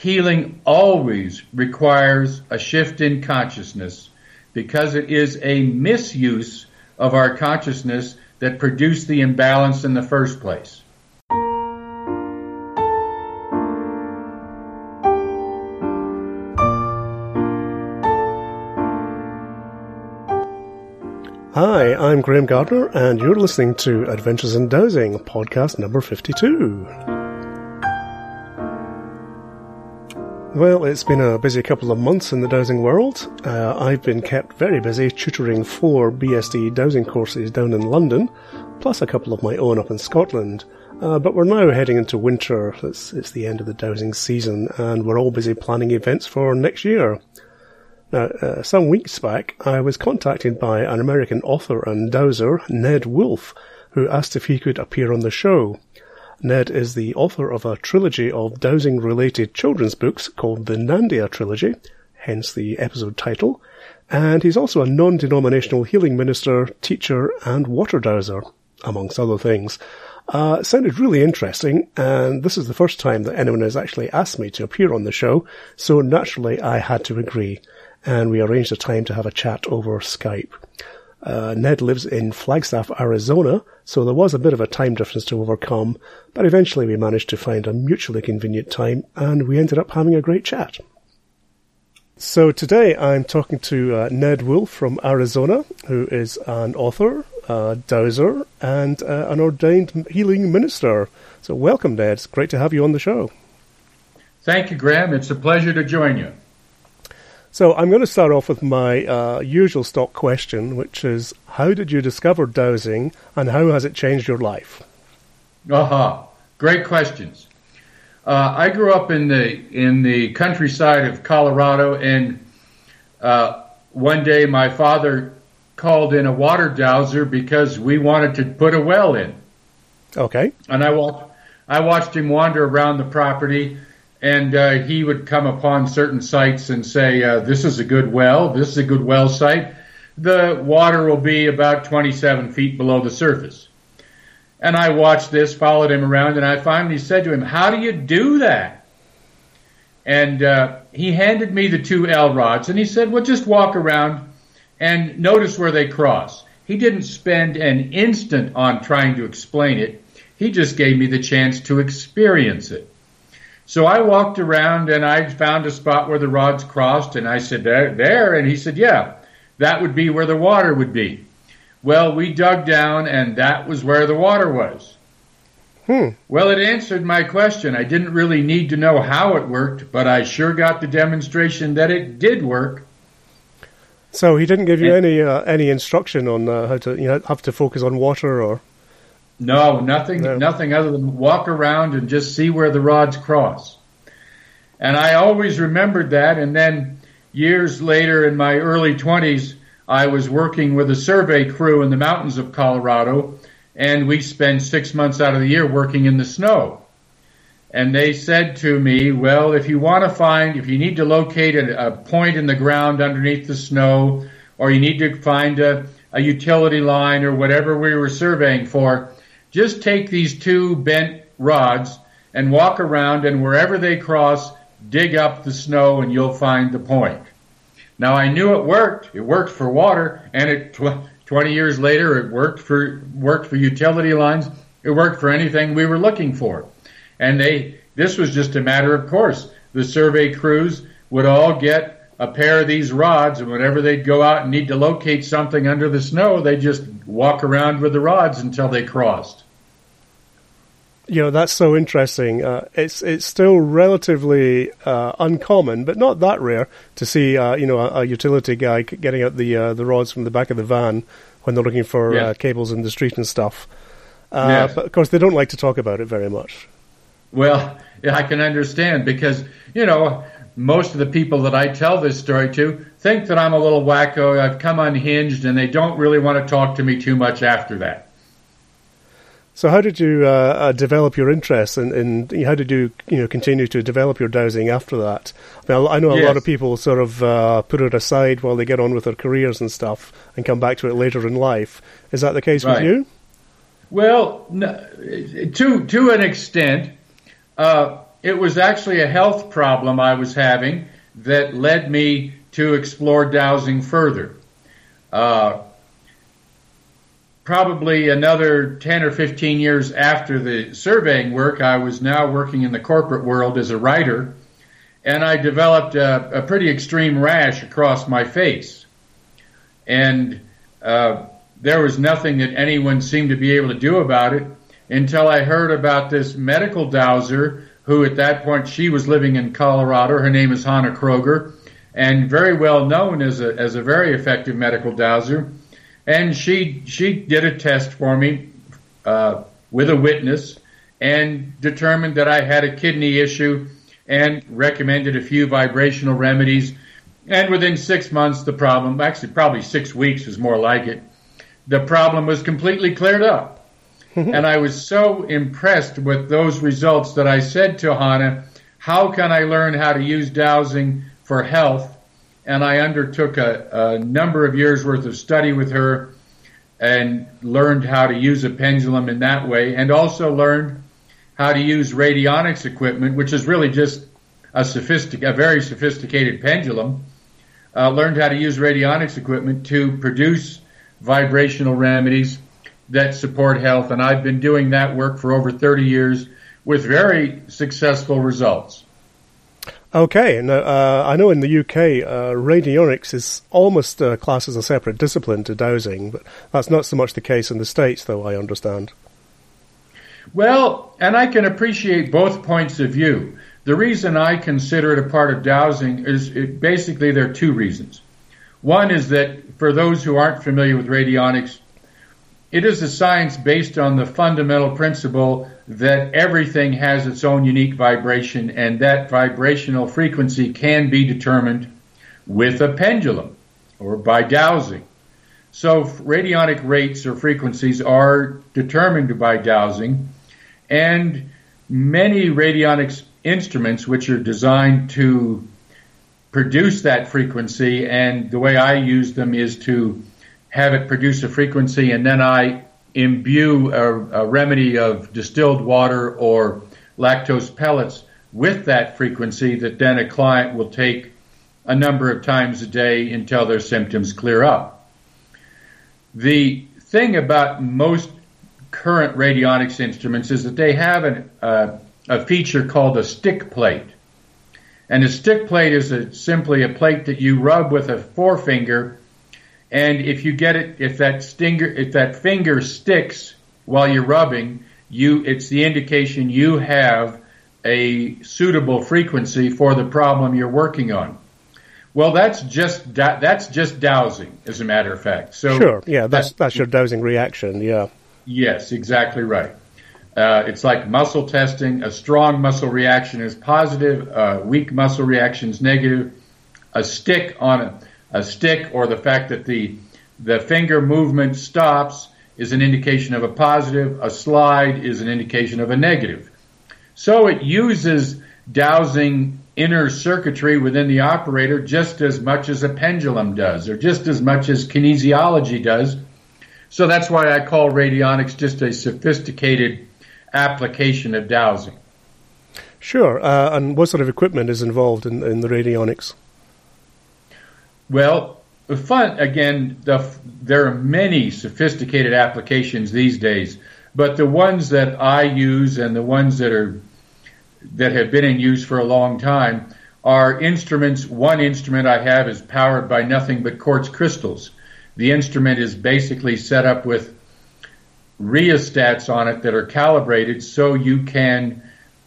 healing always requires a shift in consciousness because it is a misuse of our consciousness that produced the imbalance in the first place. Hi, I'm Graham Gardner, and you're listening to Adventures in Dowsing, podcast number 52. Well, it's been a busy couple of months in the dowsing world. Uh, I've been kept very busy tutoring four BSD dowsing courses down in London, plus a couple of my own up in Scotland. Uh, but we're now heading into winter. It's, it's the end of the dowsing season, and we're all busy planning events for next year. Now, uh, some weeks back, I was contacted by an American author and dowser, Ned Wolfe, who asked if he could appear on the show. Ned is the author of a trilogy of dowsing related children's books called the Nandia Trilogy, hence the episode title, and he's also a non denominational healing minister, teacher, and water dowser, amongst other things. Uh, sounded really interesting, and this is the first time that anyone has actually asked me to appear on the show, so naturally I had to agree and we arranged a time to have a chat over Skype. Uh, Ned lives in Flagstaff, Arizona, so there was a bit of a time difference to overcome, but eventually we managed to find a mutually convenient time and we ended up having a great chat. So today I'm talking to uh, Ned Wolfe from Arizona, who is an author, a dowser, and uh, an ordained healing minister. So welcome, Ned. It's great to have you on the show. Thank you, Graham. It's a pleasure to join you. So I'm going to start off with my uh, usual stock question, which is, how did you discover dowsing, and how has it changed your life? Aha, great questions. Uh, I grew up in the in the countryside of Colorado, and uh, one day my father called in a water dowser because we wanted to put a well in. Okay. And I walked I watched him wander around the property and uh, he would come upon certain sites and say, uh, "This is a good well. This is a good well site. The water will be about 27 feet below the surface." And I watched this, followed him around, and I finally said to him, "How do you do that?" And uh, he handed me the two L rods, and he said, "Well, just walk around and notice where they cross." He didn't spend an instant on trying to explain it. He just gave me the chance to experience it. So I walked around and I found a spot where the rods crossed, and I said, there, there. And he said, yeah, that would be where the water would be. Well, we dug down, and that was where the water was. Hmm. Well, it answered my question. I didn't really need to know how it worked, but I sure got the demonstration that it did work. So he didn't give you and, any uh, any instruction on uh, how to you know have to focus on water or no, nothing, no. nothing other than walk around and just see where the rods cross. And I always remembered that. And then years later, in my early 20s, I was working with a survey crew in the mountains of Colorado, and we spend six months out of the year working in the snow. And they said to me, well, if you want to find, if you need to locate a, a point in the ground underneath the snow, or you need to find a, a utility line or whatever we were surveying for, just take these two bent rods and walk around and wherever they cross, dig up the snow and you'll find the point. Now I knew it worked. It worked for water and it, tw- 20 years later it worked for, worked for utility lines. It worked for anything we were looking for. And they, this was just a matter of course. The survey crews would all get a pair of these rods and whenever they'd go out and need to locate something under the snow, they just walk around with the rods until they crossed. You know that's so interesting. Uh, it's it's still relatively uh, uncommon, but not that rare to see uh, you know a, a, utility guy getting out the uh, the rods from the back of the van when they're looking for uh, cables in the street and stuff. Uh, yes. But of course, they don't like to talk about it very much. Well, yeah, I can understand because you know most of the people that I tell this story to think that I'm a little wacko. I've come unhinged, and they don't really want to talk to me too much after that. So, how did you uh, uh, develop your interest, and in, in, how did you, you know, continue to develop your dowsing after that? I, mean, I know a yes. lot of people sort of uh, put it aside while they get on with their careers and stuff, and come back to it later in life. Is that the case right. with you? Well, no, to to an extent. Uh, it was actually a health problem I was having that led me to explore dowsing further. Uh, probably another 10 or 15 years after the surveying work, I was now working in the corporate world as a writer, and I developed a, a pretty extreme rash across my face. And uh, there was nothing that anyone seemed to be able to do about it until I heard about this medical dowser who at that point she was living in Colorado. Her name is Hanna Kroeger and very well known as a, as a very effective medical dowser. And she, she did a test for me, uh, with a witness and determined that I had a kidney issue and recommended a few vibrational remedies. And within six months, the problem, actually probably six weeks is more like it, the problem was completely cleared up. and I was so impressed with those results that I said to Hanna, how can I learn how to use dowsing for health? And I undertook a, a number of years worth of study with her and learned how to use a pendulum in that way and also learned how to use radionics equipment, which is really just a sophistic, a very sophisticated pendulum. Uh, learned how to use radionics equipment to produce vibrational remedies that support health, and I've been doing that work for over 30 years with very successful results. Okay, now uh, I know in the UK, uh, radionics is almost uh, classed as a separate discipline to dowsing, but that's not so much the case in the States, though, I understand. Well, and I can appreciate both points of view. The reason I consider it a part of dowsing is it, basically there are two reasons. One is that for those who aren't familiar with radionics, it is a science based on the fundamental principle that everything has its own unique vibration and that vibrational frequency can be determined with a pendulum or by dowsing. So radionic rates or frequencies are determined by dowsing and many radionics instruments which are designed to produce that frequency and the way I use them is to have it produce a frequency, and then I imbue a, a remedy of distilled water or lactose pellets with that frequency that then a client will take a number of times a day until their symptoms clear up. The thing about most current radionics instruments is that they have an, uh, a feature called a stick plate. And a stick plate is a, simply a plate that you rub with a forefinger and if you get it, if that stinger, if that finger sticks while you're rubbing, you, it's the indication you have a suitable frequency for the problem you're working on. Well, that's just that's just dowsing, as a matter of fact. So sure, yeah, that's that's your dowsing reaction. Yeah. Yes, exactly right. Uh, it's like muscle testing. A strong muscle reaction is positive. A weak muscle reaction is negative. A stick on a a stick or the fact that the the finger movement stops is an indication of a positive, a slide is an indication of a negative. So it uses dowsing inner circuitry within the operator just as much as a pendulum does, or just as much as kinesiology does. So that's why I call radionics just a sophisticated application of dowsing. Sure. Uh, and what sort of equipment is involved in, in the radionics? Well, fun again. The, there are many sophisticated applications these days, but the ones that I use and the ones that are that have been in use for a long time are instruments. One instrument I have is powered by nothing but quartz crystals. The instrument is basically set up with rheostats on it that are calibrated so you can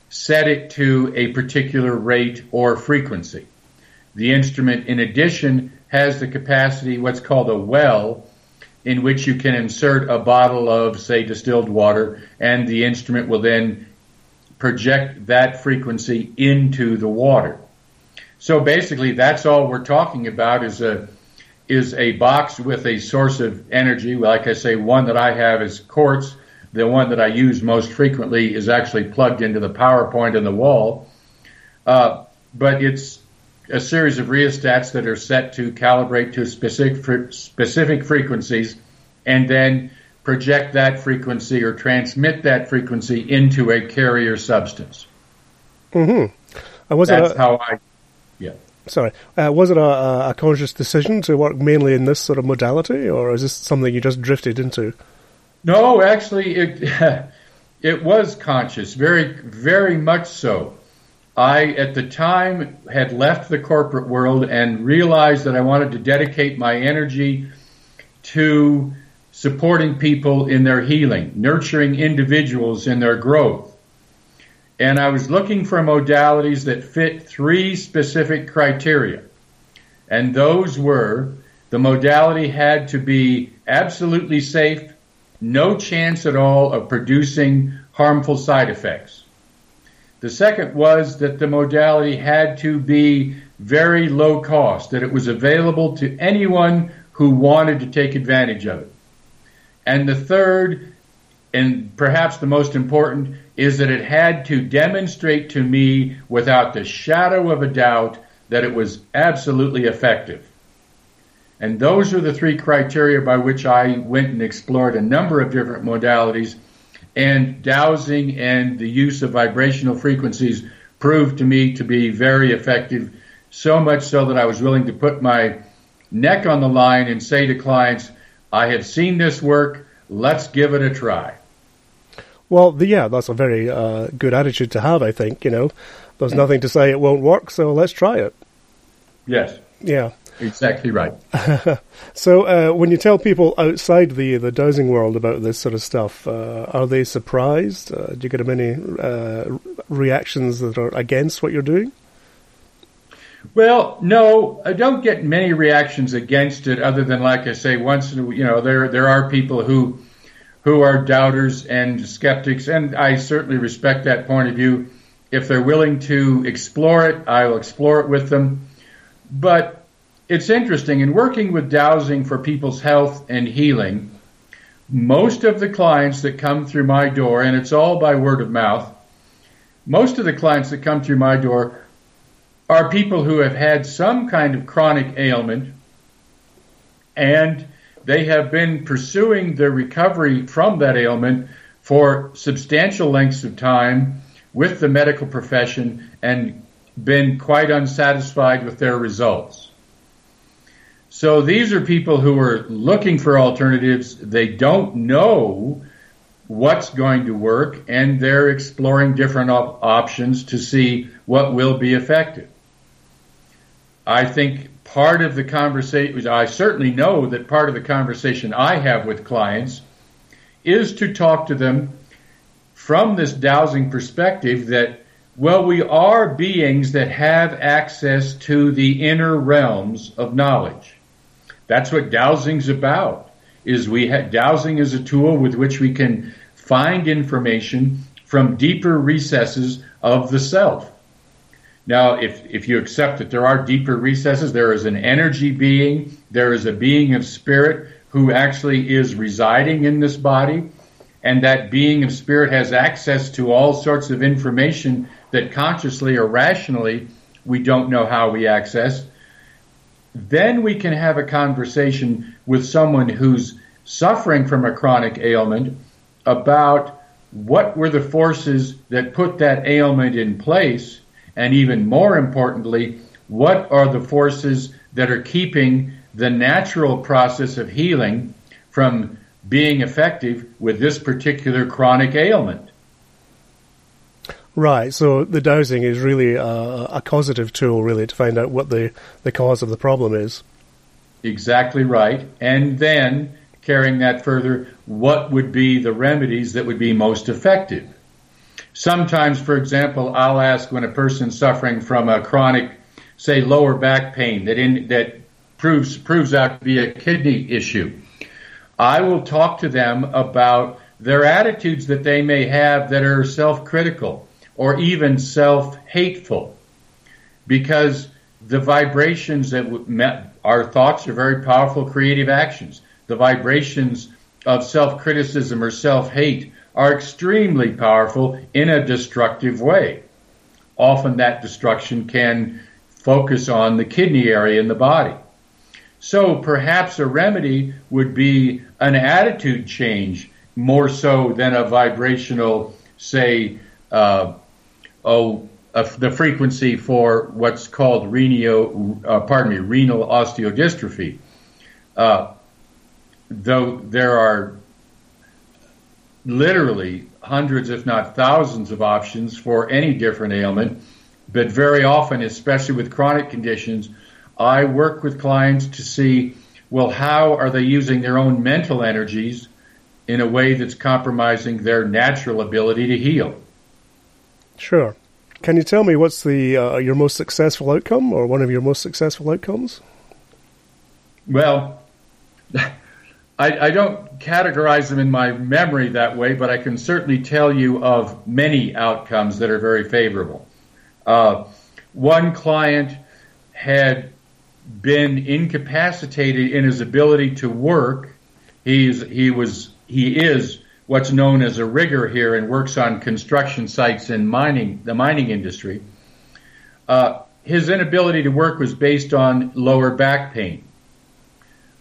set it to a particular rate or frequency. The instrument, in addition, has the capacity, what's called a well, in which you can insert a bottle of, say, distilled water, and the instrument will then project that frequency into the water. So basically, that's all we're talking about is a is a box with a source of energy. Like I say, one that I have is quartz. The one that I use most frequently is actually plugged into the power point in the wall. Uh, but it's a series of rheostats that are set to calibrate to specific specific frequencies, and then project that frequency or transmit that frequency into a carrier substance. Mm-hmm. And was That's it a, how I, yeah. Sorry, uh, was it a, a, conscious decision to work mainly in this sort of modality, or is this something you just drifted into? No, actually, it it was conscious, very, very much so. I, at the time, had left the corporate world and realized that I wanted to dedicate my energy to supporting people in their healing, nurturing individuals in their growth. And I was looking for modalities that fit three specific criteria. And those were the modality had to be absolutely safe, no chance at all of producing harmful side effects. The second was that the modality had to be very low cost, that it was available to anyone who wanted to take advantage of it. And the third, and perhaps the most important, is that it had to demonstrate to me without the shadow of a doubt that it was absolutely effective. And those are the three criteria by which I went and explored a number of different modalities. And dowsing and the use of vibrational frequencies proved to me to be very effective, so much so that I was willing to put my neck on the line and say to clients, I have seen this work. Let's give it a try. Well, the, yeah, that's a very uh, good attitude to have, I think. You know, there's nothing to say it won't work, so let's try it. Yes. Yeah. Exactly right. so, uh, when you tell people outside the the dowsing world about this sort of stuff, uh, are they surprised? Uh, do you get many uh, reactions that are against what you're doing? Well, no, I don't get many reactions against it, other than, like I say, once you know there there are people who who are doubters and skeptics, and I certainly respect that point of view. If they're willing to explore it, I will explore it with them. But it's interesting in working with dowsing for people's health and healing. Most of the clients that come through my door, and it's all by word of mouth, most of the clients that come through my door are people who have had some kind of chronic ailment and they have been pursuing their recovery from that ailment for substantial lengths of time with the medical profession and been quite unsatisfied with their results. So these are people who are looking for alternatives. They don't know what's going to work and they're exploring different op- options to see what will be effective. I think part of the conversation, I certainly know that part of the conversation I have with clients is to talk to them from this dowsing perspective that, well, we are beings that have access to the inner realms of knowledge. That's what dowsing's about. Is we ha- dowsing is a tool with which we can find information from deeper recesses of the self. Now, if, if you accept that there are deeper recesses, there is an energy being, there is a being of spirit who actually is residing in this body, and that being of spirit has access to all sorts of information that consciously or rationally we don't know how we access, then we can have a conversation with someone who's suffering from a chronic ailment about what were the forces that put that ailment in place and even more importantly, what are the forces that are keeping the natural process of healing from being effective with this particular chronic ailment? Right, so the dowsing is really a, a, causative tool, really, to find out what the, the cause of the problem is. Exactly right. And then, carrying that further, what would be the remedies that would be most effective? Sometimes, for example, I'll ask when a person's suffering from a chronic, say, lower back pain that in, that proves proves out to be a kidney issue. I will talk to them about their attitudes that they may have that are self-critical or even self-hateful, because the vibrations that our thoughts are very powerful creative actions. The vibrations of self-criticism or self-hate are extremely powerful in a destructive way. Often that destruction can focus on the kidney area in the body. So perhaps a remedy would be an attitude change more so than a vibrational, say, uh, oh, uh, the frequency for what's called renal, uh, pardon me, renal osteodystrophy. Uh, though there are literally hundreds, if not thousands, of options for any different ailment, but very often, especially with chronic conditions, I work with clients to see, well, how are they using their own mental energies in a way that's compromising their natural ability to heal? Sure. Can you tell me what's the uh, your most successful outcome, or one of your most successful outcomes? Well, I, I, don't categorize them in my memory that way, but I can certainly tell you of many outcomes that are very favorable. Uh, one client had been incapacitated in his ability to work. He's he was he is what's known as a rigger here and works on construction sites in mining, the mining industry. Uh, his inability to work was based on lower back pain.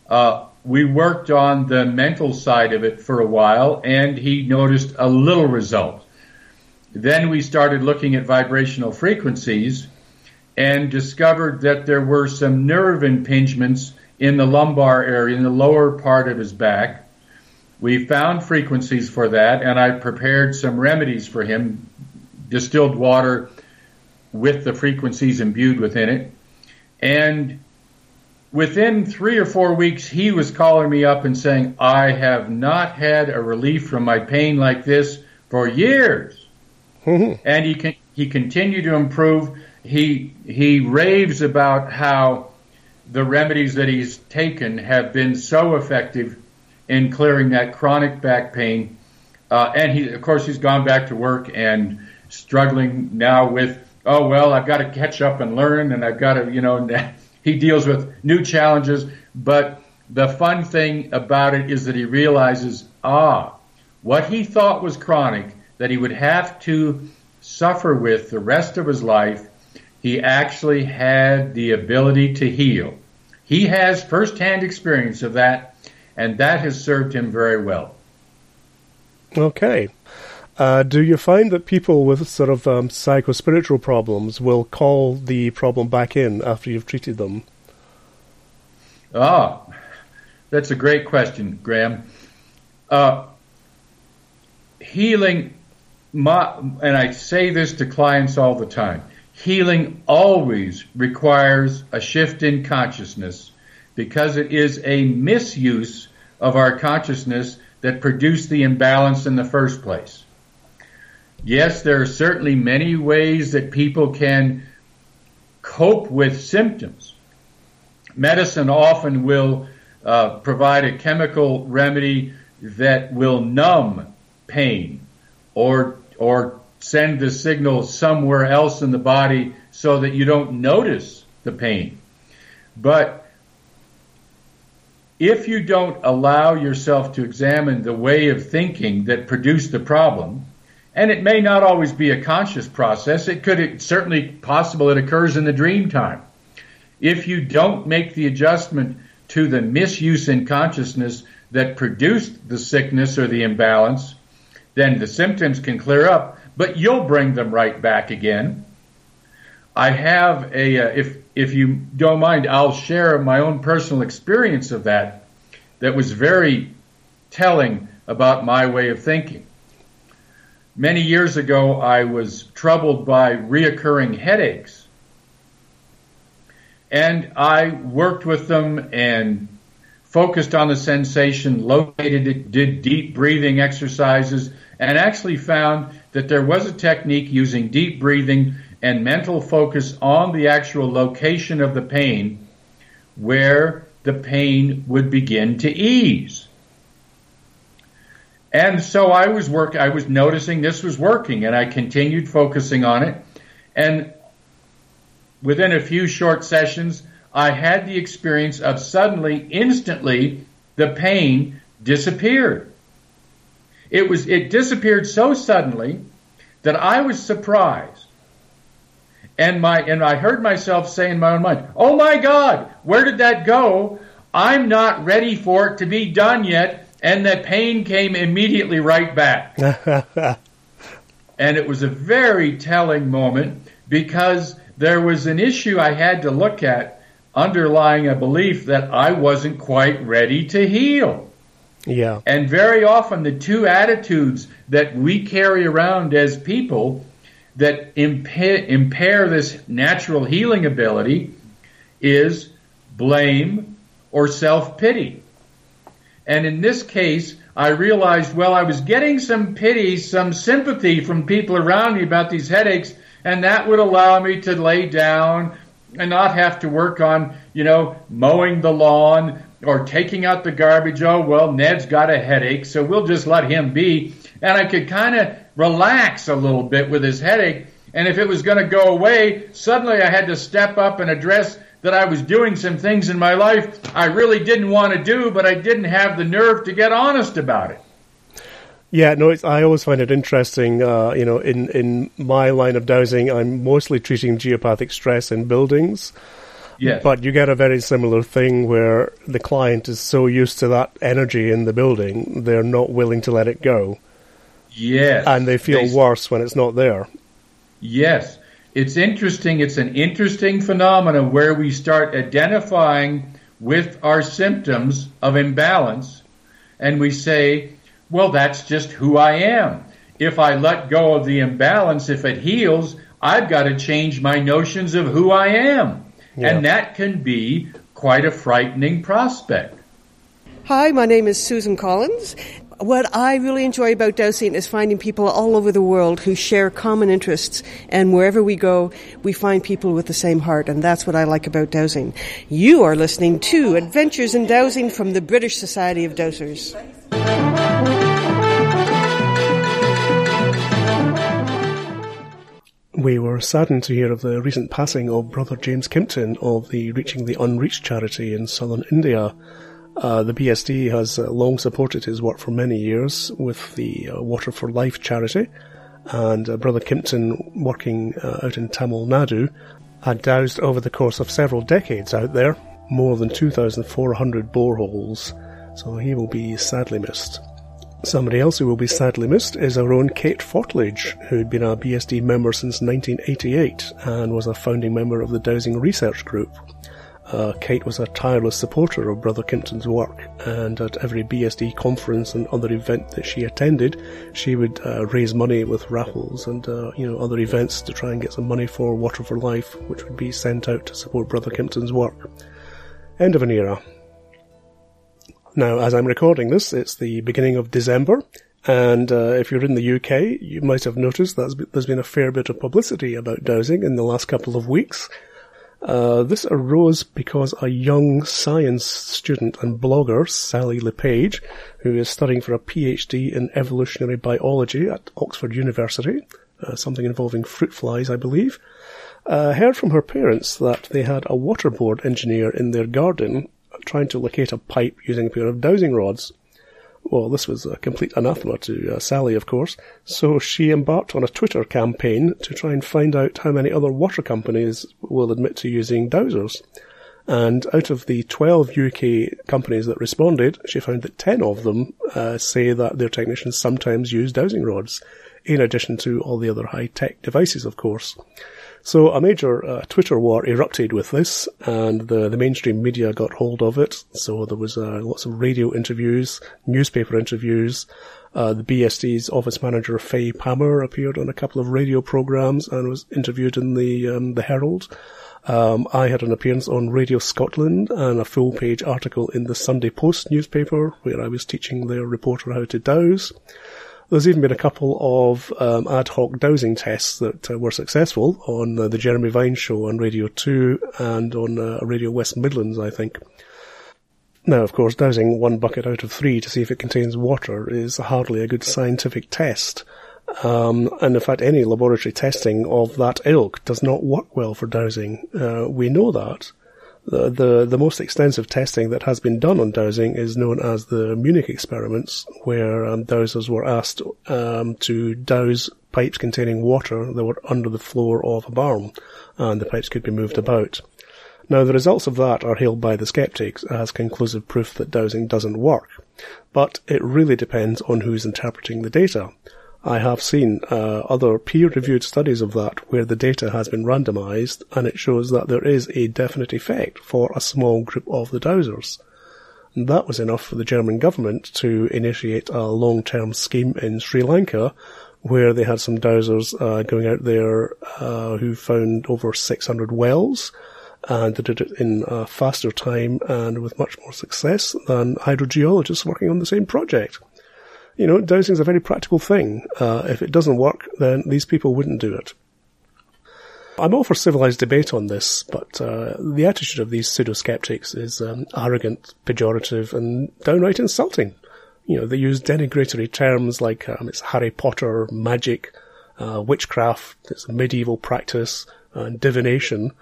Uh, we worked on the mental side of it for a while, and he noticed a little result. Then we started looking at vibrational frequencies and discovered that there were some nerve impingements in the lumbar area, in the lower part of his back, we found frequencies for that, and I prepared some remedies for him, distilled water with the frequencies imbued within it. And within three or four weeks, he was calling me up and saying, I have not had a relief from my pain like this for years. Mm-hmm. And he, can, he continued to improve. He, he raves about how the remedies that he's taken have been so effective in clearing that chronic back pain. Uh, and he, of course, he's gone back to work and struggling now with, oh, well, I've got to catch up and learn and I've got to, you know, he deals with new challenges. But the fun thing about it is that he realizes, ah, what he thought was chronic, that he would have to suffer with the rest of his life, he actually had the ability to heal. He has firsthand experience of that and that has served him very well. Okay. Uh, do you find that people with sort of um, psycho-spiritual problems will call the problem back in after you've treated them? Ah, that's a great question, Graham. Uh, healing, my, and I say this to clients all the time, healing always requires a shift in consciousness because it is a misuse of our consciousness that produced the imbalance in the first place. Yes, there are certainly many ways that people can cope with symptoms. Medicine often will uh, provide a chemical remedy that will numb pain or or send the signal somewhere else in the body so that you don't notice the pain. But if you don't allow yourself to examine the way of thinking that produced the problem, and it may not always be a conscious process, it could certainly possible it occurs in the dream time. If you don't make the adjustment to the misuse in consciousness that produced the sickness or the imbalance, then the symptoms can clear up, but you'll bring them right back again. I have a, uh, if if you don't mind, I'll share my own personal experience of that that was very telling about my way of thinking. Many years ago, I was troubled by reoccurring headaches. And I worked with them and focused on the sensation, located it, did deep breathing exercises, and actually found that there was a technique using deep breathing and mental focus on the actual location of the pain where the pain would begin to ease. And so I was work I was noticing this was working and I continued focusing on it and within a few short sessions I had the experience of suddenly instantly the pain disappeared. It was it disappeared so suddenly that I was surprised and my and I heard myself say in my own mind, "Oh my God, where did that go? I'm not ready for it to be done yet." And the pain came immediately right back. and it was a very telling moment because there was an issue I had to look at underlying a belief that I wasn't quite ready to heal. Yeah. And very often the two attitudes that we carry around as people that impair, impair this natural healing ability is blame or self-pity. And in this case, I realized, well, I was getting some pity, some sympathy from people around me about these headaches, and that would allow me to lay down and not have to work on, you know, mowing the lawn or taking out the garbage. Oh, well, Ned's got a headache, so we'll just let him be. And I could kind of relax a little bit with his headache. And if it was going to go away, suddenly I had to step up and address that I was doing some things in my life I really didn't want to do, but I didn't have the nerve to get honest about it. Yeah, no, I always find it interesting. Uh, you know, in, in my line of dowsing, I'm mostly treating geopathic stress in buildings. Yes. But you get a very similar thing where the client is so used to that energy in the building, they're not willing to let it go. Yes. And they feel they, worse when it's not there. Yes. It's interesting. It's an interesting phenomenon where we start identifying with our symptoms of imbalance and we say, well, that's just who I am. If I let go of the imbalance, if it heals, I've got to change my notions of who I am. Yeah. And that can be quite a frightening prospect. Hi, my name is Susan Collins. What I really enjoy about dowsing is finding people all over the world who share common interests, and wherever we go, we find people with the same heart, and that's what I like about dowsing. You are listening to Adventures in Dowsing from the British Society of Dowsers. We were saddened to hear of the recent passing of Brother James Kimpton of the Reaching the Unreached charity in southern India. Uh, the BSD has uh, long supported his work for many years with the uh, Water for Life charity, and uh, Brother Kimpton, working uh, out in Tamil Nadu, had dowsed over the course of several decades out there, more than 2,400 boreholes, so he will be sadly missed. Somebody else who will be sadly missed is our own Kate Fortledge, who'd been a BSD member since 1988 and was a founding member of the Dowsing Research Group. Uh, Kate was a tireless supporter of Brother Kimpton's work, and at every BSD conference and other event that she attended, she would uh, raise money with raffles and uh, you know other events to try and get some money for Water for Life, which would be sent out to support Brother Kimpton's work. End of an era. Now, as I'm recording this, it's the beginning of December, and uh, if you're in the UK, you might have noticed that there's been a fair bit of publicity about dowsing in the last couple of weeks. Uh, this arose because a young science student and blogger, Sally Le Page, who is studying for a PhD in evolutionary biology at Oxford University, uh, something involving fruit flies, I believe, uh, heard from her parents that they had a waterboard engineer in their garden trying to locate a pipe using a pair of dowsing rods. Well, this was a complete anathema to uh, Sally, of course, so she embarked on a Twitter campaign to try and find out how many other water companies will admit to using dowsers. And out of the 12 UK companies that responded, she found that 10 of them uh, say that their technicians sometimes use dowsing rods, in addition to all the other high-tech devices, of course. So a major uh, Twitter war erupted with this, and the, the mainstream media got hold of it. So there was uh, lots of radio interviews, newspaper interviews. Uh, the BSD's office manager Faye Palmer appeared on a couple of radio programs and was interviewed in the um, the Herald. Um, I had an appearance on Radio Scotland and a full page article in the Sunday Post newspaper where I was teaching their reporter how to dowse. There's even been a couple of um, ad hoc dowsing tests that uh, were successful on uh, the Jeremy Vine show on Radio 2 and on uh, Radio West Midlands, I think. Now, of course, dowsing one bucket out of three to see if it contains water is hardly a good scientific test. Um, and in fact, any laboratory testing of that ilk does not work well for dowsing. Uh, we know that. The, the, the most extensive testing that has been done on dowsing is known as the Munich experiments, where um, dowsers were asked um, to douse pipes containing water that were under the floor of a barn, and the pipes could be moved about. Now, the results of that are hailed by the skeptics as conclusive proof that dowsing doesn't work, but it really depends on who's interpreting the data. I have seen uh, other peer-reviewed studies of that where the data has been randomized and it shows that there is a definite effect for a small group of the dowsers. And that was enough for the German government to initiate a long-term scheme in Sri Lanka where they had some dowsers uh, going out there uh, who found over 600 wells and they did it in a faster time and with much more success than hydrogeologists working on the same project you know, dowsing is a very practical thing. Uh, if it doesn't work, then these people wouldn't do it. I'm all for civilized debate on this, but uh, the attitude of these pseudo-skeptics is um, arrogant, pejorative, and downright insulting. You know, they use denigratory terms like um, it's Harry Potter, magic, uh, witchcraft, it's medieval practice, and divination.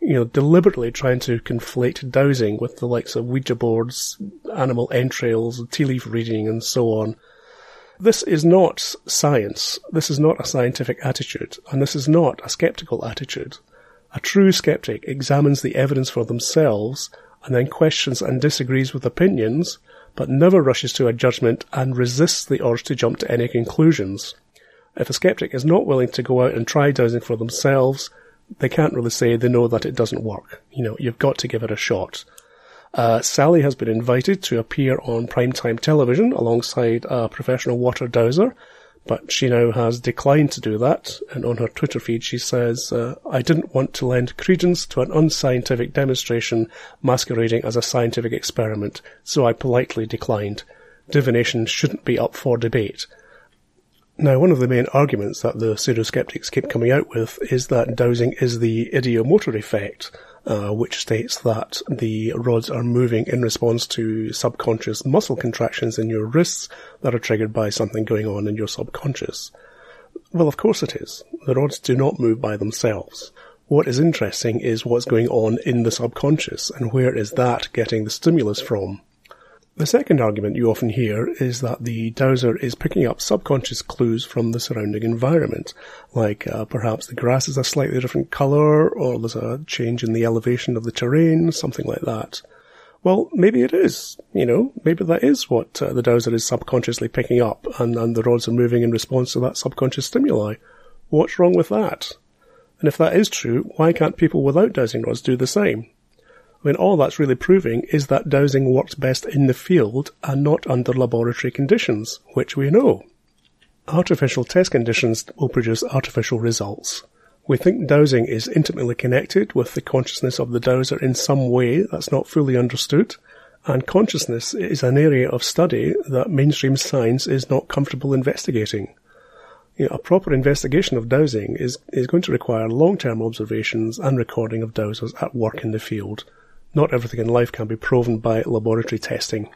You know, deliberately trying to conflate dowsing with the likes of Ouija boards, animal entrails, tea leaf reading, and so on. This is not science. This is not a scientific attitude, and this is not a skeptical attitude. A true skeptic examines the evidence for themselves and then questions and disagrees with opinions, but never rushes to a judgment and resists the urge to jump to any conclusions. If a skeptic is not willing to go out and try dowsing for themselves, they can't really say they know that it doesn't work. You know, you've got to give it a shot. Uh, Sally has been invited to appear on primetime television alongside a professional water dowser, but she now has declined to do that. And on her Twitter feed, she says, uh, I didn't want to lend credence to an unscientific demonstration masquerading as a scientific experiment, so I politely declined. Divination shouldn't be up for debate. Now, one of the main arguments that the pseudo-skeptics keep coming out with is that dowsing is the ideomotor effect, uh, which states that the rods are moving in response to subconscious muscle contractions in your wrists that are triggered by something going on in your subconscious. Well, of course it is. The rods do not move by themselves. What is interesting is what's going on in the subconscious and where is that getting the stimulus from. The second argument you often hear is that the dowser is picking up subconscious clues from the surrounding environment, like uh, perhaps the grass is a slightly different colour, or there's a change in the elevation of the terrain, something like that. Well, maybe it is. You know, maybe that is what uh, the dowser is subconsciously picking up, and, and the rods are moving in response to that subconscious stimuli. What's wrong with that? And if that is true, why can't people without dowsing rods do the same? I mean, all that's really proving is that dowsing works best in the field and not under laboratory conditions, which we know. Artificial test conditions will produce artificial results. We think dowsing is intimately connected with the consciousness of the dowser in some way that's not fully understood, and consciousness is an area of study that mainstream science is not comfortable investigating. You know, a proper investigation of dowsing is, is going to require long-term observations and recording of dowsers at work in the field, not everything in life can be proven by laboratory testing.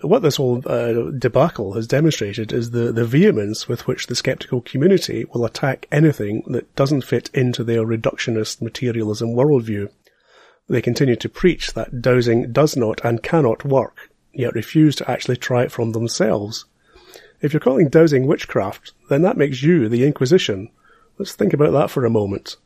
What this whole uh, debacle has demonstrated is the, the vehemence with which the skeptical community will attack anything that doesn't fit into their reductionist materialism worldview. They continue to preach that dowsing does not and cannot work, yet refuse to actually try it from themselves. If you're calling dowsing witchcraft, then that makes you the Inquisition. Let's think about that for a moment.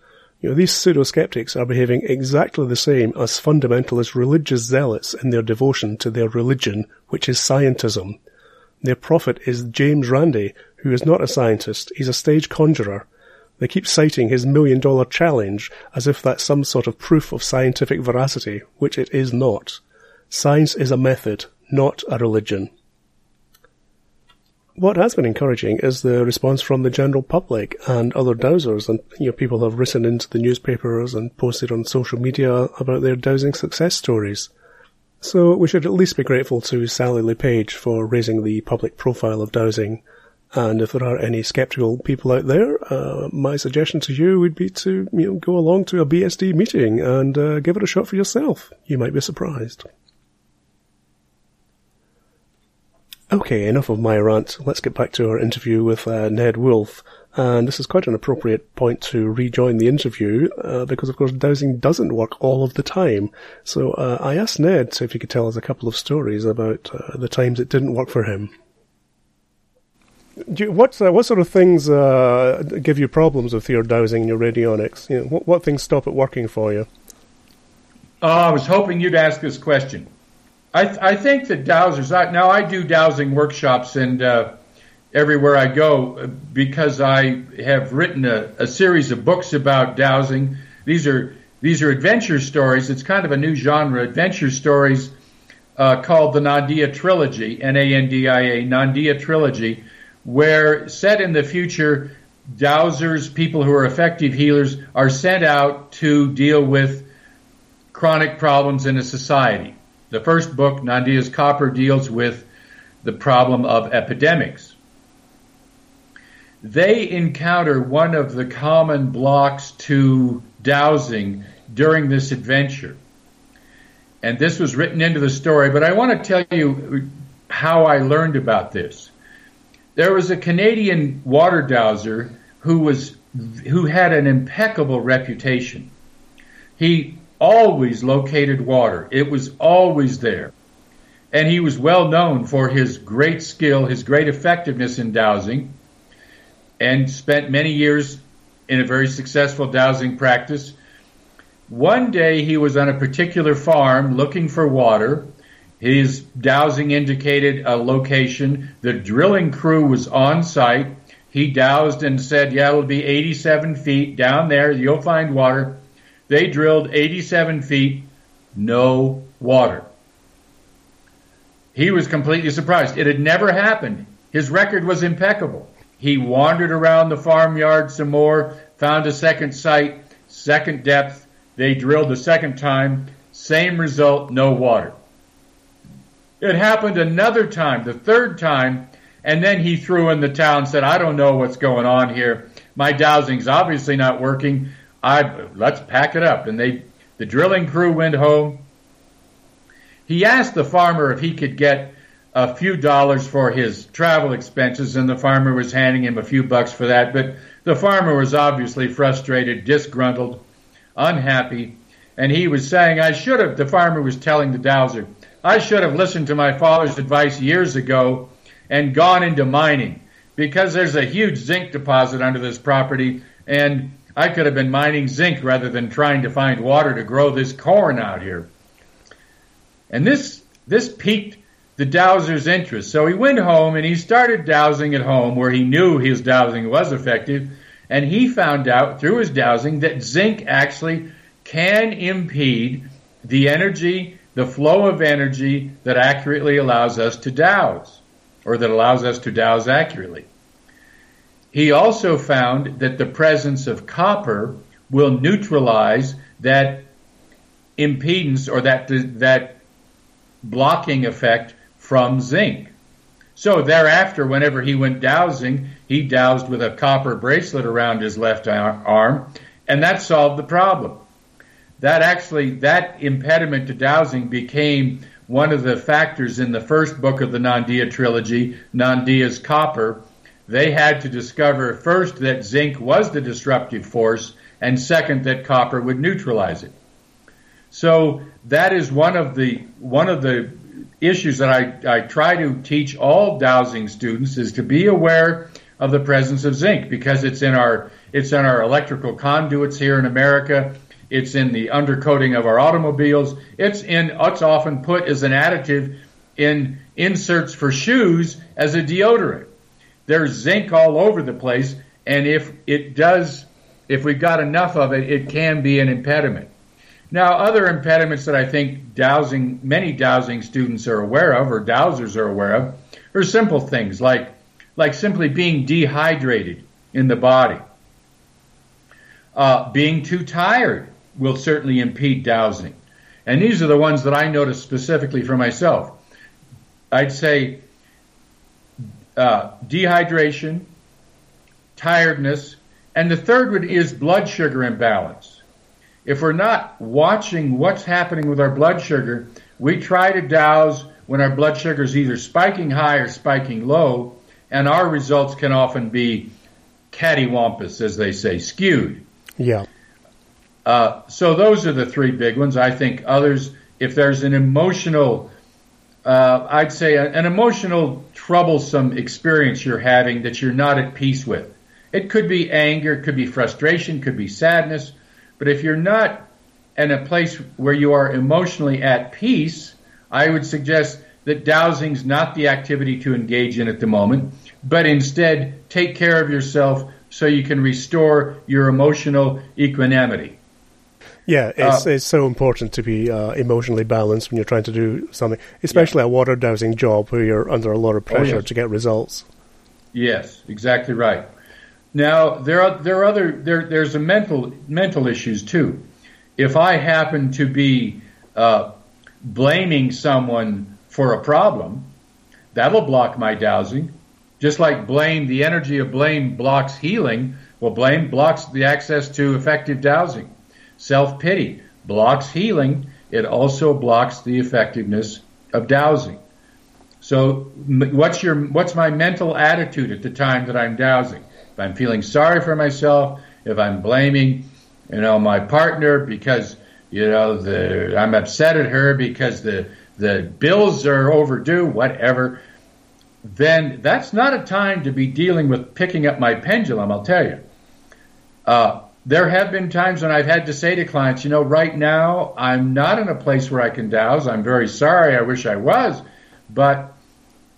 You know, these pseudo-skeptics are behaving exactly the same as fundamentalist religious zealots in their devotion to their religion, which is scientism. Their prophet is James Randi, who is not a scientist, he's a stage conjurer. They keep citing his million dollar challenge as if that's some sort of proof of scientific veracity, which it is not. Science is a method, not a religion. What has been encouraging is the response from the general public and other dowsers, and you know, people have written into the newspapers and posted on social media about their dowsing success stories. So we should at least be grateful to Sally Le Page for raising the public profile of dowsing. And if there are any skeptical people out there, uh, my suggestion to you would be to you know, go along to a BSD meeting and uh, give it a shot for yourself. You might be surprised. Okay, enough of my rant. Let's get back to our interview with uh, Ned Wolfe. And this is quite an appropriate point to rejoin the interview, uh, because of course dowsing doesn't work all of the time. So uh, I asked Ned if he could tell us a couple of stories about uh, the times it didn't work for him. You, what uh, what sort of things uh, give you problems with your dowsing and your radionics? You know, what, what things stop it working for you? Oh, I was hoping you'd ask this question. I, th- I think that dowsers. I, now I do dowsing workshops, and uh, everywhere I go because I have written a, a series of books about dowsing. These are these are adventure stories. It's kind of a new genre, adventure stories uh, called the Nandia Trilogy, N-A-N-D-I-A, Nandia Trilogy, where set in the future, dowsers, people who are effective healers, are sent out to deal with chronic problems in a society. The first book, Nandia's Copper, deals with the problem of epidemics. They encounter one of the common blocks to dowsing during this adventure. And this was written into the story, but I want to tell you how I learned about this. There was a Canadian water dowser who was who had an impeccable reputation. He always located water. It was always there. And he was well known for his great skill, his great effectiveness in dowsing, and spent many years in a very successful dowsing practice. One day he was on a particular farm looking for water. His dowsing indicated a location. The drilling crew was on site. He dowsed and said, Yeah, it'll be 87 feet down there. You'll find water. They drilled 87 feet, no water. He was completely surprised. It had never happened. His record was impeccable. He wandered around the farmyard some more, found a second site, second depth. They drilled the second time, same result, no water. It happened another time, the third time, and then he threw in the towel and said, I don't know what's going on here. My dowsing's obviously not working. I let's pack it up. And they the drilling crew went home. He asked the farmer if he could get a few dollars for his travel expenses, and the farmer was handing him a few bucks for that. But the farmer was obviously frustrated, disgruntled, unhappy, and he was saying, I should have, the farmer was telling the dowser, I should have listened to my father's advice years ago and gone into mining because there's a huge zinc deposit under this property and I could have been mining zinc rather than trying to find water to grow this corn out here. And this this piqued the dowser's interest. So he went home and he started dowsing at home where he knew his dowsing was effective. And he found out through his dowsing that zinc actually can impede the energy, the flow of energy that accurately allows us to dowse or that allows us to dowse accurately. He also found that the presence of copper will neutralize that impedance or that that blocking effect from zinc. So thereafter, whenever he went dowsing, he dowsed with a copper bracelet around his left arm, and that solved the problem. That actually, that impediment to dowsing became one of the factors in the first book of the Nandia trilogy, Nandia's Copper. They had to discover first that zinc was the disruptive force, and second that copper would neutralize it. So that is one of the one of the issues that I, I try to teach all dowsing students is to be aware of the presence of zinc because it's in our it's in our electrical conduits here in America. It's in the undercoating of our automobiles. It's in, it's often put as an additive in inserts for shoes as a deodorant. There's zinc all over the place, and if it does, if we've got enough of it, it can be an impediment. Now, other impediments that I think dowsing, many dowsing students are aware of, or dowsers are aware of, are simple things like, like simply being dehydrated in the body, uh, being too tired, will certainly impede dowsing. And these are the ones that I noticed specifically for myself. I'd say uh, dehydration, tiredness, and the third one is blood sugar imbalance. If we're not watching what's happening with our blood sugar, we try to dowse when our blood sugar is either spiking high or spiking low, and our results can often be cattywampus, as they say, skewed. Yeah. Uh, so those are the three big ones. I think others, if there's an emotional, uh, I'd say an emotional troublesome experience you're having that you're not at peace with. It could be anger, it could be frustration, could be sadness, but if you're not in a place where you are emotionally at peace, I would suggest that dowsing's not the activity to engage in at the moment. but instead take care of yourself so you can restore your emotional equanimity. Yeah, it's, uh, it's so important to be uh, emotionally balanced when you're trying to do something, especially yeah. a water dowsing job where you're under a lot of oh, pressure oh, yes. to get results. Yes, exactly right. Now there are there are other there there's a mental mental issues too. If I happen to be uh, blaming someone for a problem, that'll block my dowsing. Just like blame, the energy of blame blocks healing. Well, blame blocks the access to effective dowsing. Self pity blocks healing. It also blocks the effectiveness of dowsing. So, what's your what's my mental attitude at the time that I'm dowsing? If I'm feeling sorry for myself, if I'm blaming, you know, my partner because you know the I'm upset at her because the the bills are overdue, whatever then that's not a time to be dealing with picking up my pendulum, I'll tell you. Uh, there have been times when I've had to say to clients, you know, right now I'm not in a place where I can dowse. I'm very sorry. I wish I was, but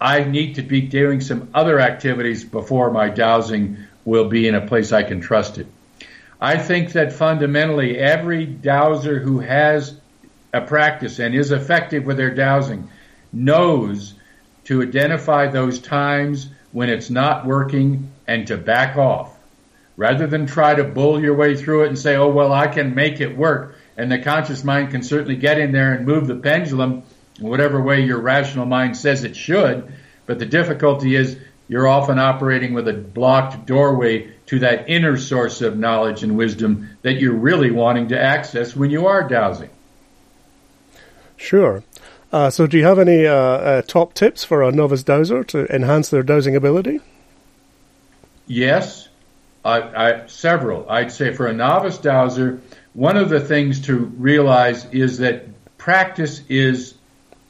I need to be doing some other activities before my dowsing will be in a place I can trust it. I think that fundamentally every dowser who has a practice and is effective with their dowsing knows to identify those times when it's not working and to back off. Rather than try to bull your way through it and say, oh, well, I can make it work. And the conscious mind can certainly get in there and move the pendulum in whatever way your rational mind says it should. But the difficulty is you're often operating with a blocked doorway to that inner source of knowledge and wisdom that you're really wanting to access when you are dowsing. Sure. Uh, so, do you have any uh, uh, top tips for a novice dowser to enhance their dowsing ability? Yes, I, I, several. I'd say for a novice dowser, one of the things to realize is that practice is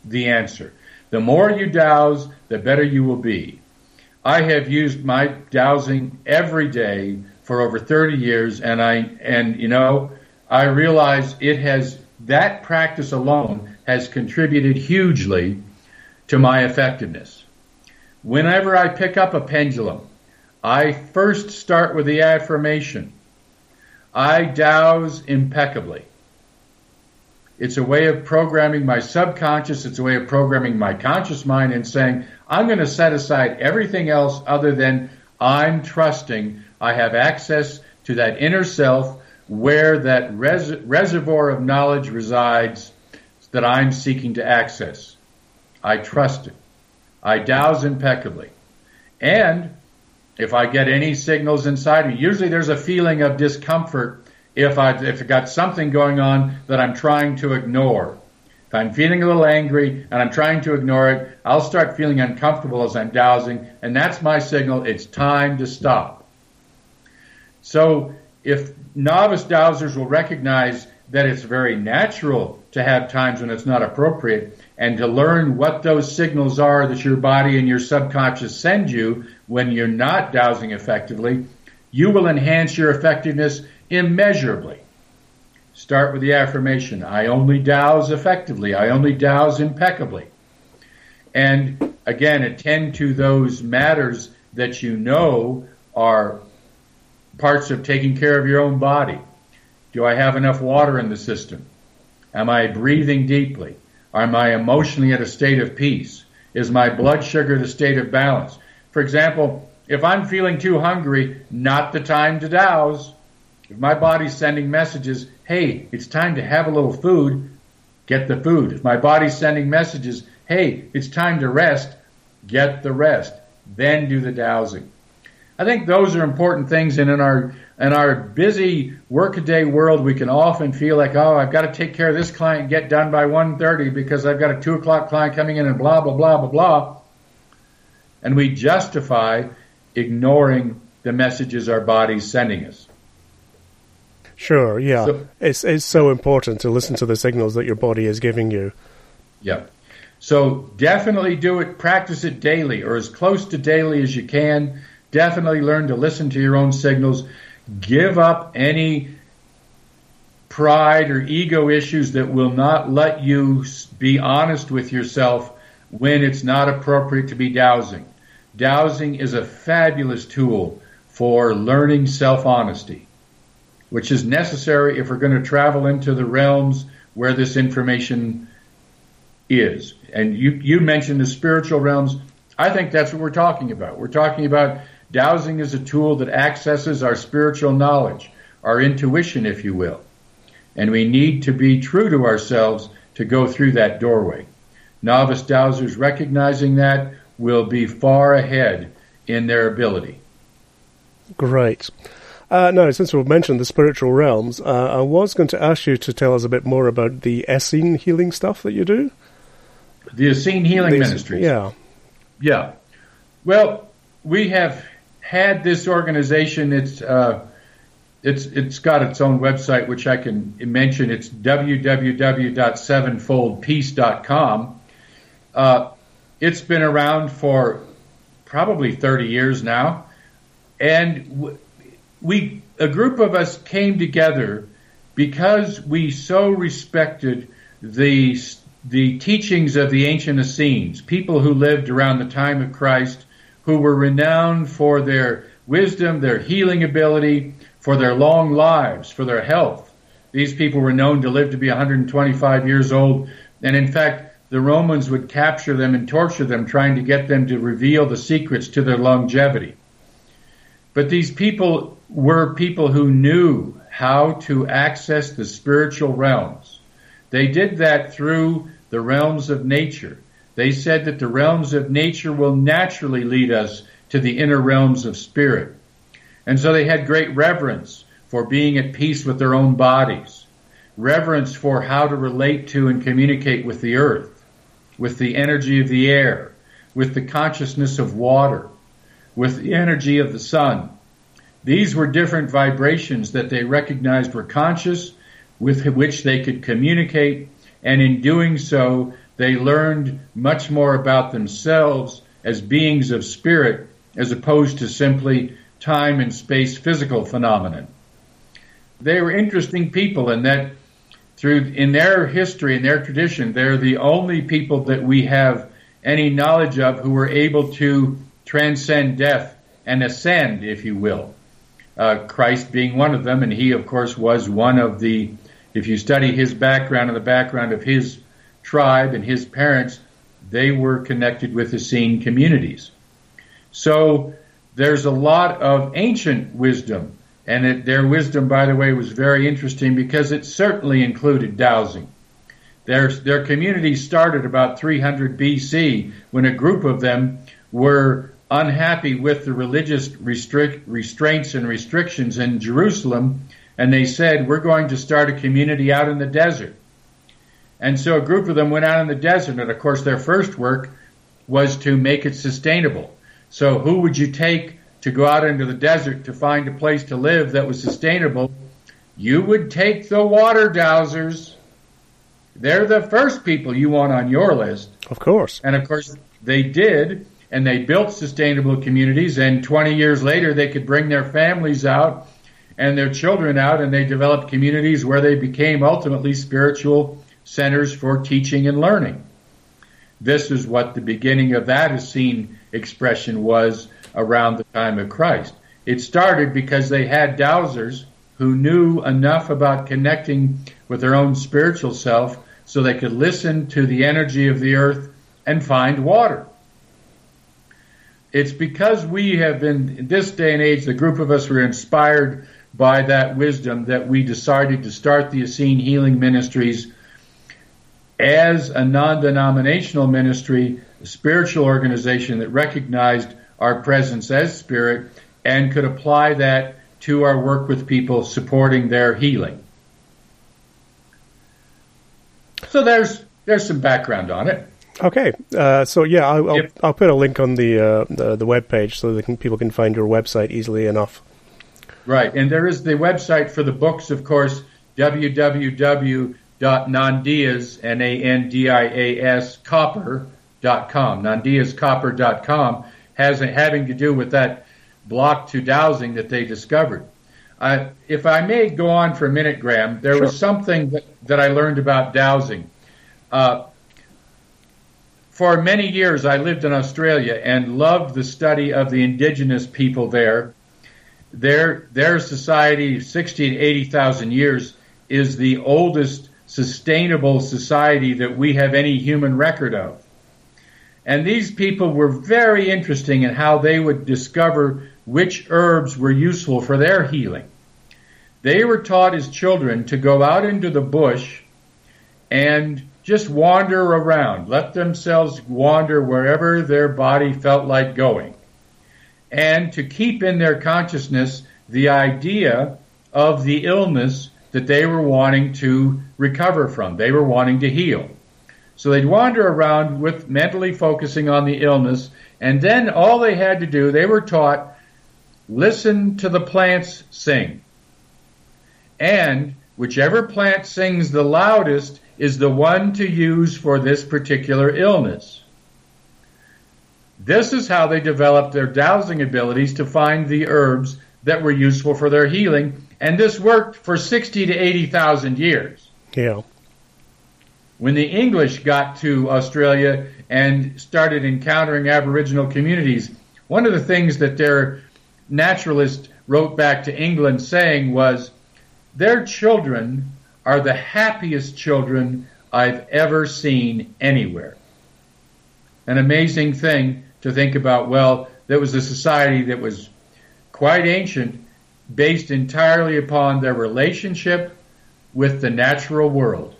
the answer. The more you dowse, the better you will be. I have used my dowsing every day for over 30 years, and I and you know I realize it has that practice alone has contributed hugely to my effectiveness. Whenever I pick up a pendulum, I first start with the affirmation. I dowse impeccably. It's a way of programming my subconscious. It's a way of programming my conscious mind and saying, I'm going to set aside everything else other than I'm trusting I have access to that inner self where that res- reservoir of knowledge resides that I'm seeking to access. I trust it. I dowse impeccably. And if I get any signals inside me, usually there's a feeling of discomfort if I if I've got something going on that I'm trying to ignore. If I'm feeling a little angry and I'm trying to ignore it, I'll start feeling uncomfortable as I'm dowsing, and that's my signal. It's time to stop. So if novice dowsers will recognize that it's very natural to have times when it's not appropriate and to learn what those signals are that your body and your subconscious send you when you're not dowsing effectively, you will enhance your effectiveness immeasurably. Start with the affirmation I only dowse effectively, I only dowse impeccably. And again, attend to those matters that you know are parts of taking care of your own body. Do I have enough water in the system? Am I breathing deeply? Am I emotionally at a state of peace? Is my blood sugar at a state of balance? For example, if I'm feeling too hungry, not the time to dowse. If my body's sending messages, hey, it's time to have a little food, get the food. If my body's sending messages, hey, it's time to rest, get the rest. Then do the dowsing. I think those are important things, and in our in our busy workaday world, we can often feel like, oh, I've got to take care of this client, get done by 1.30 because I've got a two o'clock client coming in, and blah blah blah blah blah, and we justify ignoring the messages our body's sending us. Sure, yeah, so, it's it's so important to listen to the signals that your body is giving you. Yeah. So definitely do it, practice it daily or as close to daily as you can Definitely learn to listen to your own signals. Give up any pride or ego issues that will not let you be honest with yourself when it's not appropriate to be dowsing. Dowsing is a fabulous tool for learning self-honesty, which is necessary if we're going to travel into the realms where this information is. And you, you mentioned the spiritual realms. I think that's what we're talking about. We're talking about dowsing as a tool that accesses our spiritual knowledge, our intuition, if you will. And we need to be true to ourselves to go through that doorway. Novice dowsers recognizing that will be far ahead in their ability. Great. Uh, now, since we've mentioned the spiritual realms, uh, I was going to ask you to tell us a bit more about the Essene healing stuff that you do. The Essene Healing These, Ministries. Yeah. Yeah. Well, we have had this organization. It's uh, it's it's got its own website, which I can mention. It's www.sevenfoldpeace.com. Uh, it's been around for probably 30 years now, and we a group of us came together because we so respected the the teachings of the ancient Essenes, people who lived around the time of Christ, who were renowned for their wisdom, their healing ability, for their long lives, for their health. These people were known to live to be 125 years old, and in fact, the Romans would capture them and torture them, trying to get them to reveal the secrets to their longevity. But these people were people who knew how to access the spiritual realms. They did that through the realms of nature. They said that the realms of nature will naturally lead us to the inner realms of spirit. And so they had great reverence for being at peace with their own bodies, reverence for how to relate to and communicate with the earth, with the energy of the air, with the consciousness of water, with the energy of the sun. These were different vibrations that they recognized were conscious, with which they could communicate, and in doing so, they learned much more about themselves as beings of spirit as opposed to simply time and space physical phenomenon. They were interesting people in that through in their history and their tradition, they're the only people that we have any knowledge of who were able to transcend death and ascend, if you will. Uh, Christ being one of them, and he, of course, was one of the. If you study his background and the background of his tribe and his parents, they were connected with Essene communities. So there's a lot of ancient wisdom, and it, their wisdom, by the way, was very interesting because it certainly included dowsing. Their, their community started about 300 BC when a group of them were unhappy with the religious restraints and restrictions in Jerusalem, and they said, We're going to start a community out in the desert. And so a group of them went out in the desert, and of course, their first work was to make it sustainable. So who would you take to go out into the desert to find a place to live that was sustainable? You would take the water dowsers. They're the first people you want on your list. Of course. And of course, they did, and they built sustainable communities, and 20 years later, they could bring their families out and their children out, and they developed communities where they became ultimately spiritual centers for teaching and learning. This is what the beginning of that is Essene expression was around the time of Christ. It started because they had dowsers who knew enough about connecting with their own spiritual self so they could listen to the energy of the earth and find water. It's because we have been, in this day and age, the group of us were inspired by that wisdom that we decided to start the Essene Healing Ministries as a non-denominational ministry, a spiritual organization that recognized our presence as spirit and could apply that to our work with people supporting their healing. So there's there's some background on it. Okay, uh, so yeah, I'll, I'll, I'll, put a link on the uh, the, the web page so that can, people can find your website easily enough. Right, and there is the website for the books, of course, www nandias, N-A-N-D-I-A-S, copper.com, nandiascopper.com, has having to do with that block to dowsing that they discovered. Uh, if I may go on for a minute, Graham, there sure. was something that, that I learned about dowsing. Uh, for many years, I lived in Australia and loved the study of the indigenous people there. Their, their society, 60 to 80,000 years, is the oldest sustainable society that we have any human record of. And these people were very interesting in how they would discover which herbs were useful for their healing. They were taught as children to go out into the bush and just wander around, let themselves wander wherever their body felt like going, and to keep in their consciousness the idea of the illness that they were wanting to recover from, they were wanting to heal. So they'd wander around with mentally focusing on the illness, and then all they had to do, they were taught, listen to the plants sing. And whichever plant sings the loudest, is the one to use for this particular illness. This is how they developed their dowsing abilities to find the herbs that were useful for their healing, and this worked for 60 to 80,000 years. Yeah. When the English got to Australia and started encountering Aboriginal communities, one of the things that their naturalist wrote back to England saying was, their children are the happiest children I've ever seen anywhere. An amazing thing to think about. Well, there was a society that was quite ancient, based entirely upon their relationship with the natural world.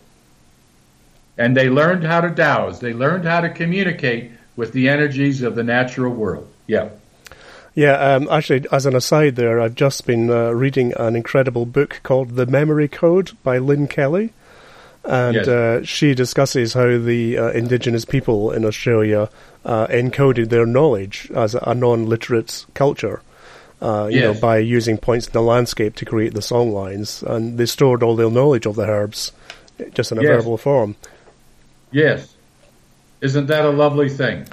And they learned how to dowse. They learned how to communicate with the energies of the natural world. Yeah. Yeah, um, actually, as an aside there, I've just been uh, reading an incredible book called The Memory Code by Lynne Kelly. And yes. uh, she discusses how the uh, indigenous people in Australia uh, encoded their knowledge as a non literate culture. Uh, you yes. know, by using points in the landscape to create the song lines, and they stored all their knowledge of the herbs just in a yes. verbal form. Yes, isn't that a lovely thing?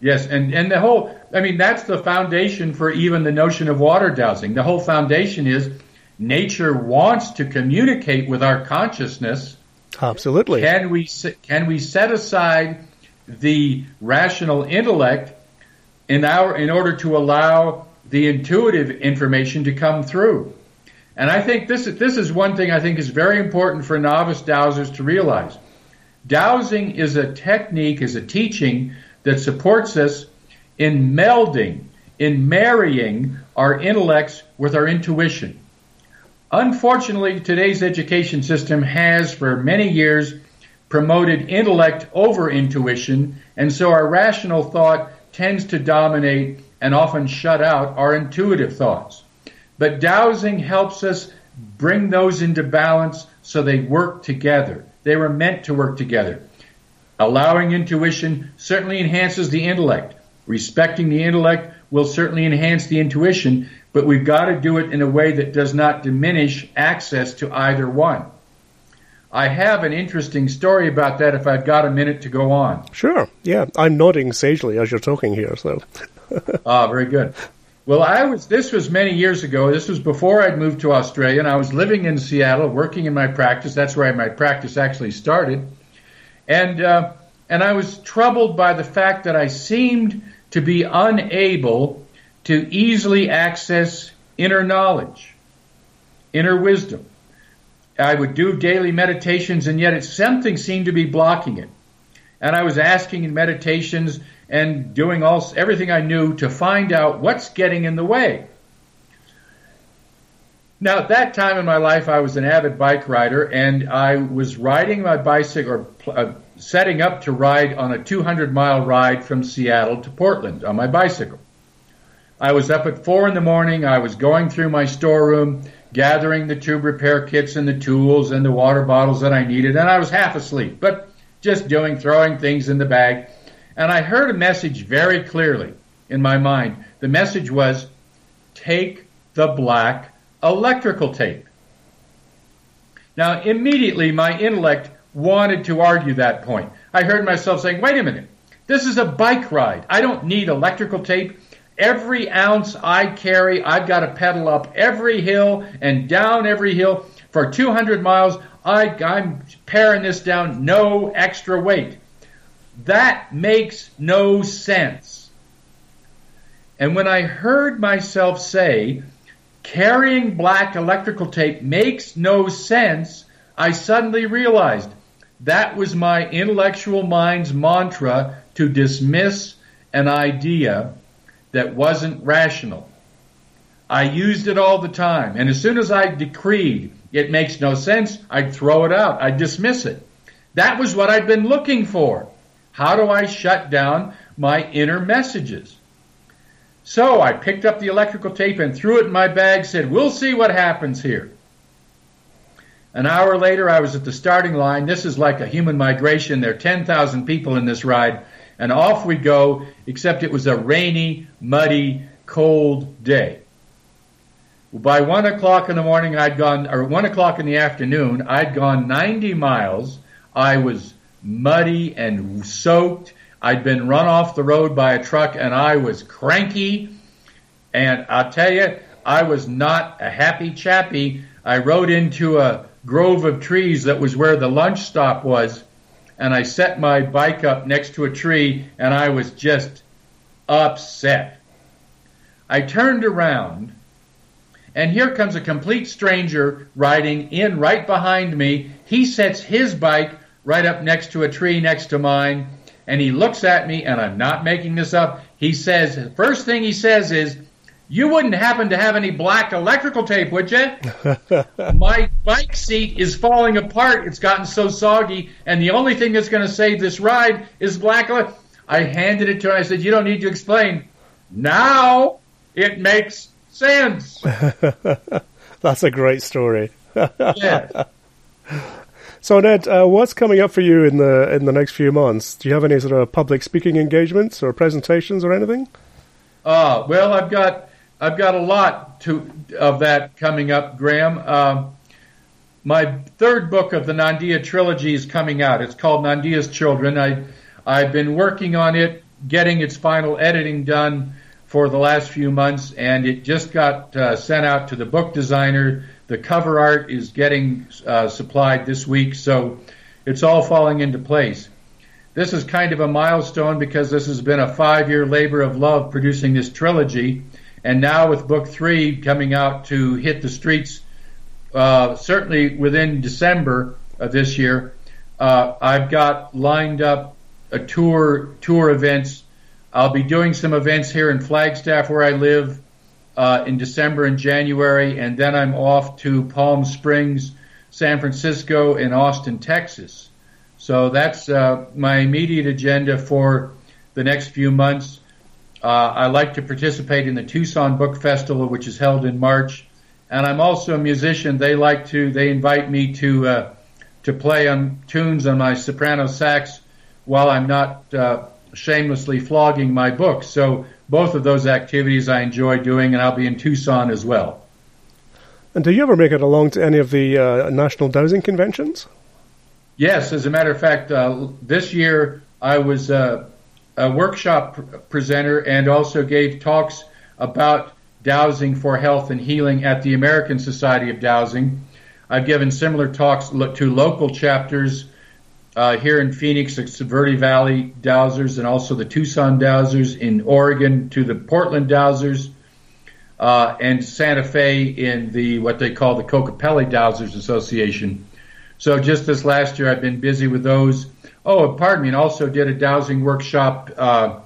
Yes, and, and the whole, I mean, that's the foundation for even the notion of water dowsing. The whole foundation is nature wants to communicate with our consciousness. Absolutely. Can we, can we set aside the rational intellect in our, in order to allow the intuitive information to come through? And I think this, this is one thing I think is very important for novice dowsers to realize. Dowsing is a technique, is a teaching that supports us in melding, in marrying our intellects with our intuition. Unfortunately, today's education system has for many years promoted intellect over intuition, and so our rational thought tends to dominate and often shut out our intuitive thoughts. But dowsing helps us bring those into balance so they work together. They were meant to work together. Allowing intuition certainly enhances the intellect. Respecting the intellect will certainly enhance the intuition, but we've got to do it in a way that does not diminish access to either one. I have an interesting story about that if I've got a minute to go on. Sure. Yeah, I'm nodding sagely as you're talking here, so. ah, very good. Well, I was this was many years ago. This was before I'd moved to Australia and I was living in Seattle working in my practice. That's where my practice actually started. And, uh, and I was troubled by the fact that I seemed to be unable to easily access inner knowledge, inner wisdom. I would do daily meditations, and yet it, something seemed to be blocking it. And I was asking in meditations and doing all everything I knew to find out what's getting in the way. Now, at that time in my life, I was an avid bike rider, and I was riding my bicycle, or uh, setting up to ride on a 200 mile ride from Seattle to Portland on my bicycle. I was up at four in the morning. I was going through my storeroom, gathering the tube repair kits and the tools and the water bottles that I needed, and I was half asleep, but just doing, throwing things in the bag. And I heard a message very clearly in my mind. The message was, take the black electrical tape. Now, immediately my intellect wanted to argue that point. I heard myself saying, wait a minute, this is a bike ride. I don't need electrical tape. Every ounce I carry, I've got to pedal up every hill and down every hill for 200 miles. I, I'm paring this down, no extra weight. That makes no sense. And when I heard myself say, carrying black electrical tape makes no sense, I suddenly realized that was my intellectual mind's mantra to dismiss an idea that wasn't rational. I used it all the time. And as soon as I decreed it makes no sense, I'd throw it out. I'd dismiss it. That was what I'd been looking for. How do I shut down my inner messages? So I picked up the electrical tape and threw it in my bag, said, We'll see what happens here. An hour later, I was at the starting line. This is like a human migration. There are 10,000 people in this ride, and off we go, except it was a rainy, muddy, cold day. By one o'clock in the morning, I'd gone, or one o'clock in the afternoon, I'd gone 90 miles. I was muddy and soaked. I'd been run off the road by a truck and I was cranky. And I'll tell you, I was not a happy chappy. I rode into a grove of trees that was where the lunch stop was. And I set my bike up next to a tree and I was just upset. I turned around and here comes a complete stranger riding in right behind me. He sets his bike right up next to a tree next to mine, and he looks at me, and I'm not making this up. He says, the first thing he says is, you wouldn't happen to have any black electrical tape, would you? My bike seat is falling apart. It's gotten so soggy, and the only thing that's going to save this ride is black. I handed it to him. I said, "You don't need to explain. Now it makes sense. That's a great story. yeah. So Ned, uh, what's coming up for you in the in the next few months? Do you have any sort of public speaking engagements or presentations or anything? Uh, well, I've got I've got a lot to of that coming up, Graham. Um, my third book of the Nandia trilogy is coming out. It's called Nandia's Children. I I've been working on it, getting its final editing done for the last few months, and it just got uh, sent out to the book designer. The cover art is getting uh, supplied this week, so it's all falling into place. This is kind of a milestone because this has been a five year labor of love producing this trilogy. And now, with book three coming out to hit the streets, uh, certainly within December of this year, uh, I've got lined up a tour tour events I'll be doing some events here in Flagstaff where I live uh, in December and January, and then I'm off to Palm Springs, San Francisco, and Austin, Texas. So that's uh, my immediate agenda for the next few months. Uh, I like to participate in the Tucson Book Festival, which is held in March, and I'm also a musician. They like to they invite me to uh, to play on tunes on my soprano sax while I'm not uh, shamelessly flogging my books. So both of those activities I enjoy doing, and I'll be in Tucson as well. And do you ever make it along to any of the uh, national dowsing conventions? Yes, as a matter of fact, uh, this year I was uh, a workshop pr- presenter and also gave talks about dowsing for health and healing at the American Society of Dowsing. I've given similar talks to local chapters uh, here in Phoenix, the Verde Valley Dowsers, and also the Tucson Dowsers in Oregon to the Portland Dowsers, uh, and Santa Fe in the what they call the Kokopelli Dowsers Association. So just this last year, I've been busy with those. Oh, pardon me, and also did a dowsing workshop uh,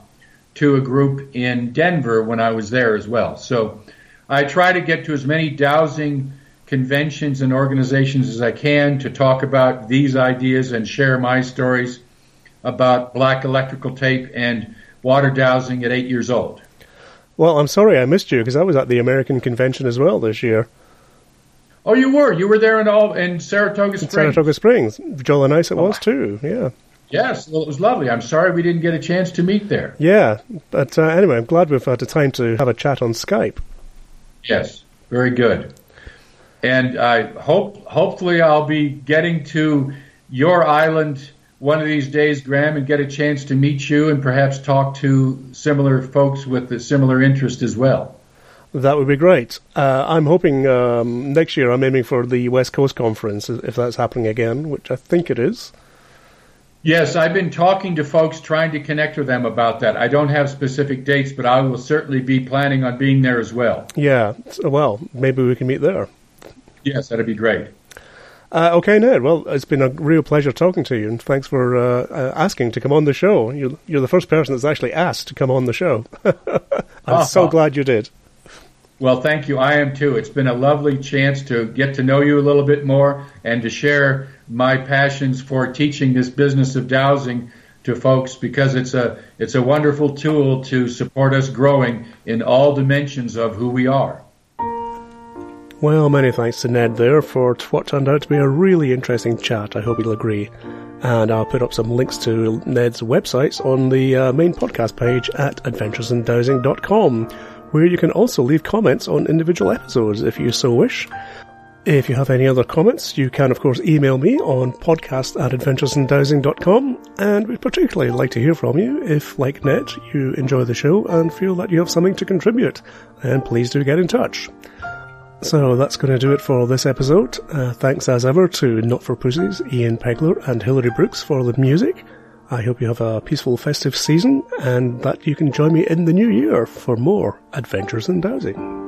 to a group in Denver when I was there as well. So I try to get to as many dowsing conventions and organizations as I can to talk about these ideas and share my stories about black electrical tape and water dowsing at eight years old. Well, I'm sorry I missed you because I was at the American convention as well this year. Oh, you were. You were there in all in Saratoga Springs. Saratoga Springs. Jolly nice it oh, was too. Yeah. Yes, well, it was lovely. I'm sorry we didn't get a chance to meet there. Yeah, but uh, anyway, I'm glad we've had the time to have a chat on Skype. Yes, very good and I hope hopefully I'll be getting to your island one of these days, Graham, and get a chance to meet you and perhaps talk to similar folks with a similar interest as well. That would be great. Uh, I'm hoping um, next year I'm aiming for the West Coast Conference if that's happening again, which I think it is. Yes, I've been talking to folks trying to connect with them about that. I don't have specific dates, but I will certainly be planning on being there as well. Yeah, well, maybe we can meet there. Yes, that'd be great. Uh, okay, Ned. Well, it's been a real pleasure talking to you, and thanks for uh, uh, asking to come on the show. You're, you're, the first person that's actually asked to come on the show. I'm uh-huh. so glad you did. Well, thank you. I am too. It's been a lovely chance to get to know you a little bit more and to share my passions for teaching this business of dowsing to folks because it's a it's a wonderful tool to support us growing in all dimensions of who we are. Well, many thanks to Ned there for what turned out to be a really interesting chat. I hope you'll agree. And I'll put up some links to Ned's websites on the uh, main podcast page at adventuresindowsing.com where you can also leave comments on individual episodes if you so wish. If you have any other comments, you can of course email me on podcast at adventuresindowsing.com and we'd particularly like to hear from you if, like Ned, you enjoy the show and feel that you have something to contribute, then please do get in touch. So that's going to do it for this episode. Uh, thanks as ever to Not For Pussies, Ian Pegler and Hilary Brooks for the music. I hope you have a peaceful festive season and that you can join me in the new year for more Adventures in Dowsing.